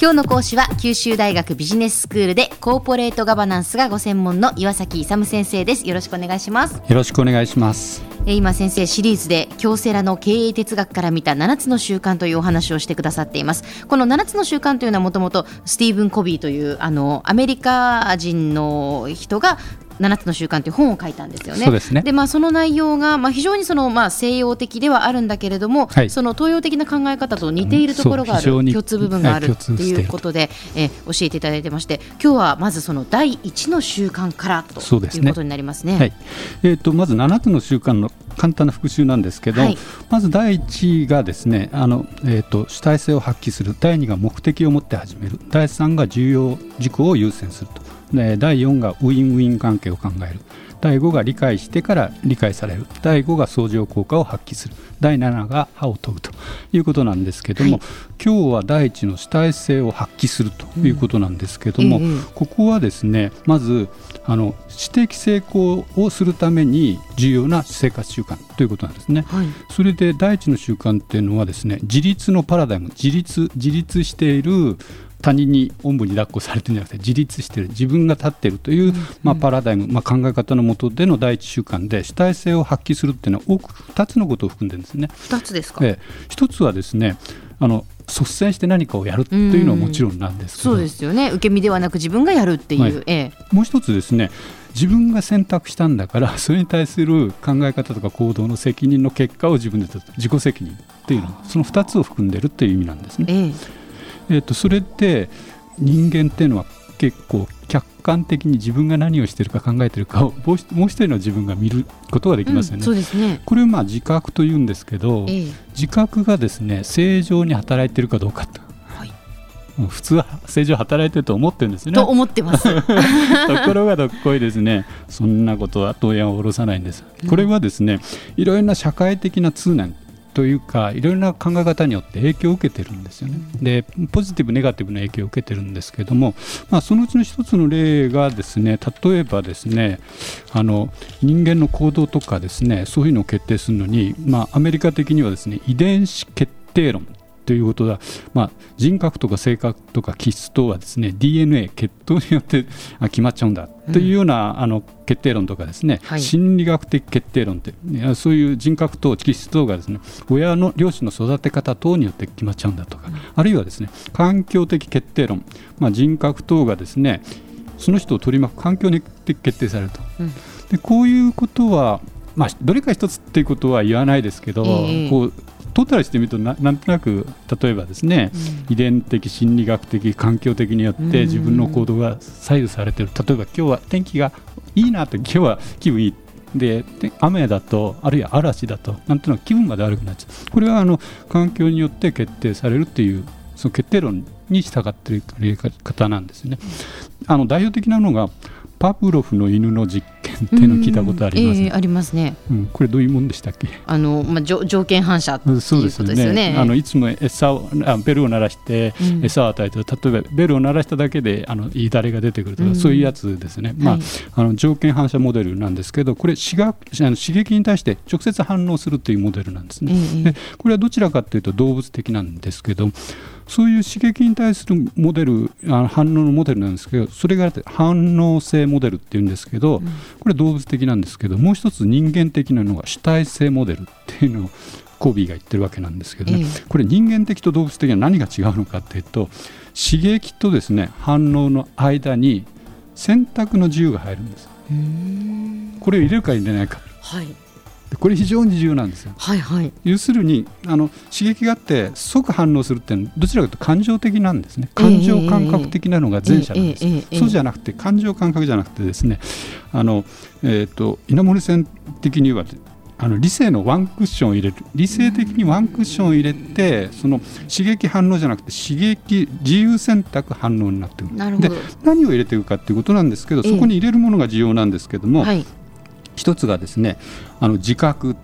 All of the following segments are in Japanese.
今日の講師は九州大学ビジネススクールでコーポレートガバナンスがご専門の岩崎勇先生です。よろしくお願いします。よろしくお願いします。今先生シリーズで京セラの経営哲学から見た7つの習慣というお話をしてくださっています。この7つの習慣というのはもともとスティーブン・コビーというあのアメリカ人の人が7つの習慣という本を書いたんですよね。ですね。でまあ、その内容が、まあ、非常にその、まあ、西洋的ではあるんだけれども、はい、その東洋的な考え方と似ているところがある、共通部分があるっていうことで、え教えていただいてまして今日はまずその第一の習慣からということになりますね。すね。はい、えーと、まず7つの習慣の簡単な復習なんですけど、はい、まず第1がですねあの、えーと、主体性を発揮する。第2が目的を持って始める。第3が重要事項を優先すると第4がウィンウィン関係を考える。第5が理解してから理解される。第5が相乗効果を発揮する。第7が歯を研ぐということなんですけども、はい、今日は第一の主体性を発揮するということなんですけども、うんここはですねまずあの知的成功をするために重要な生活習慣ということなんですね、はい、それで第一の習慣っていうのはですね自立のパラダイム。自立自立している他人におんぶに抱っこされてるんじゃなくて自立してる自分が立ってるという、まあ、パラダイム、まあ、考え方のもとでの第一習慣で主体性を発揮するっていうのは多く2つのことを含んでるんですね。2つですか、ええ、1つはですねあの率先して何かをやるというのはもちろんなんですけど。そうですよね。受け身ではなく自分がやるっていう、はい、ええ、もう一つですね自分が選択したんだからそれに対する考え方とか行動の責任の結果を自分で自己責任っていうのその2つを含んでいるという意味なんですね。ええー、とそれって人間っていうのは結構客観的に自分が何をしているか考えているかをもう一人の自分が見ることができますよね。うん、そうですねこれをまあ自覚というんですけど、ええ、自覚がですね正常に働いているかどうかと。普通は正常働いてると思ってるんですね。と思ってます。ところがどっこいですね、そんなことは当然は下ろさないんです。これはですね、いろいろな社会的な通念というかいろいろな考え方によって影響を受けてるんですよね。でポジティブネガティブな影響を受けてるんですけども、まあ、そのうちの一つの例がですね例えばですねあの人間の行動とかですねそういうのを決定するのに、まあ、アメリカ的にはですね遺伝子決定論ということは、まあ、人格とか性格とか気質等はですね DNA 血統によって決まっちゃうんだというような、うん、あの決定論とかですね、はい、心理学的決定論ってそういう人格等気質等がですね親の両親の育て方等によって決まっちゃうんだとか、うん、あるいはですね環境的決定論、まあ、人格等がですねその人を取り巻く環境に決定されると。うん、でこういうことはまあ、どれか一つっていうことは言わないですけど、えー、こうトータルしてみるとななんとなく例えばですね、うん、遺伝的心理学的環境的によって自分の行動が左右されている。例えば今日は天気がいいなと今日は気分いい。で雨だとあるいは嵐だとなんとなく気分まで悪くなっちゃう。これはあの環境によって決定されるっていうその決定論に従っている方なんですね。あの代表的なのがパブロフの犬の実験っていうのを聞いたことあります、えー、ありますね、うん、これどういうもんでしたっけ？あの、まあ、条件反射っていうことですよね。よね。あのいつも餌をあベルを鳴らして餌を与えて、うん、例えばベルを鳴らしただけであのいいだれが出てくるとか、うん、そういうやつですね、まあ、はい、あの条件反射モデルなんですけどこれ刺あの刺激に対して直接反応するというモデルなんですね、えー、でこれはどちらかというと動物的なんですけどそういう刺激に対するモデルあの反応のモデルなんですけどそれが反応性モデルっていうんですけど、うん、これ動物的なんですけどもう一つ人間的なのが主体性モデルっていうのをコービーが言ってるわけなんですけどね、これ人間的と動物的には何が違うのかっていうと刺激とですね反応の間に選択の自由が入るんです。これを入れるか入れないか、はい、これ非常に重要なんですよ。はいはい、要するにあの刺激があって即反応するっていうのはどちらかというと感情的なんですね。感情感覚的なのが前者なんです、えーえーえー、そうじゃなくて感情感覚じゃなくてですねあの、えーと、稲森線的にはあの理性のワンクッションを入れる。理性的にワンクッションを入れてその刺激反応じゃなくて刺激自由選択反応になってくる。で何を入れていくかということなんですけどそこに入れるものが重要なんですけども、はい一つがですねあの自覚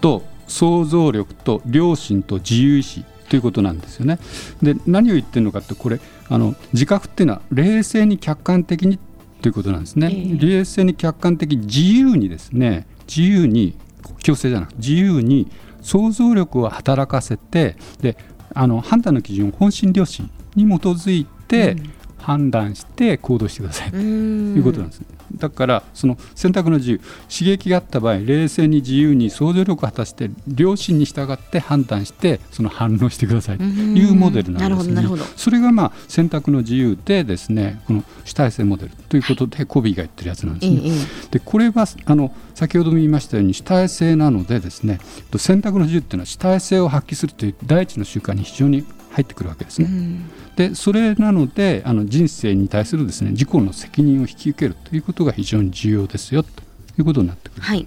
と想像力と良心と自由意志ということなんですよね。で何を言ってるのかってこれあの自覚っていうのは冷静に客観的にということなんですね。えー、冷静に客観的に自由にですね自由に強制じゃなくて自由に想像力を働かせてであの判断の基準本心良心に基づいて判断して行動してくださいということなんです、ね。だからその選択の自由刺激があった場合冷静に自由に想像力を果たして良心に従って判断してその反応してくださいというモデルなんですね。それがまあ選択の自由でですねこの主体性モデルということでコビーが言ってるやつなんですね。でこれはあの先ほども言いましたように主体性なのでですね選択の自由っていうのは主体性を発揮するという第一の習慣に非常に入ってくるわけですね。でそれなのであの人生に対するですね自己の責任を引き受けるということが非常に重要ですよということになってくる、ね、はい。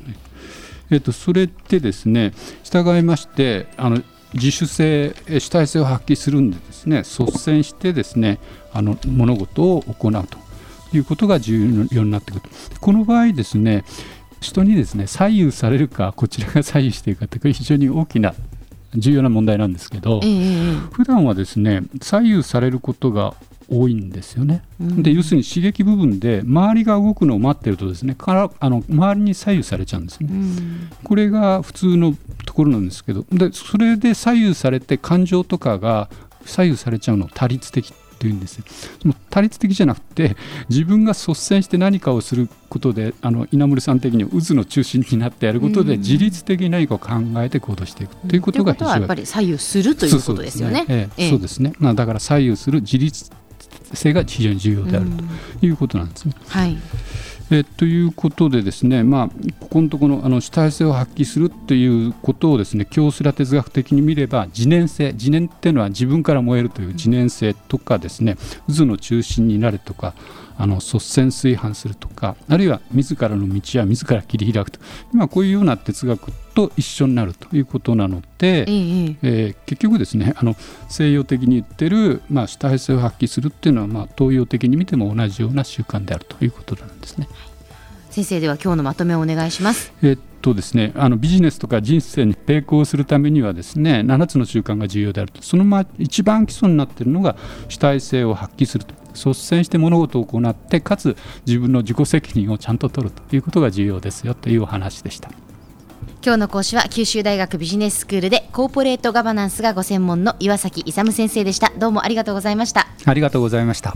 えーと、それでですね従いましてあの自主性主体性を発揮するんでですね率先してですねあの物事を行うということが重要になってくる。この場合ですね人にですね左右されるかこちらが左右しているかという非常に大きな重要な問題なんですけど、えー、普段はですね左右されることが多いんですよね、うん、で要するに刺激部分で周りが動くのを待ってるとですねからあの周りに左右されちゃうんですね、うん、これが普通のところなんですけどでそれで左右されて感情とかが左右されちゃうの多律的っていうんです。も多律的じゃなくて自分が率先して何かをすることであの稲森さん的に渦の中心になってやることで自律的に何かを考えて行動していくということが非常に、やっぱり左右するということですよね。そうですね、まあ、だから左右する自律性が非常に重要であるということなんですね。はいえということでですね、まあ、ここのところあの主体性を発揮するということをですね京セラ哲学的に見れば自念性自念っていうのは自分から燃えるという自念性とかですね渦の中心になるとかあの率先垂範するとかあるいは自らの道は自ら切り開くと今こういうような哲学と一緒になるということなので、え結局ですねあの西洋的に言ってる、まあ、主体性を発揮するっていうのは、まあ、東洋的に見ても同じような習慣であるということなんですね。先生では今日のまとめをお願いします。えっとですね、あのビジネスとか人生に抵抗するためにはですね7つの習慣が重要であると。そのま一番基礎になっているのが主体性を発揮すると。率先して物事を行ってかつ自分の自己責任をちゃんと取るということが重要ですよというお話でした。今日の講師は九州大学ビジネススクールでコーポレートガバナンスがご専門の岩崎勇先生でした。どうもありがとうございました。ありがとうございました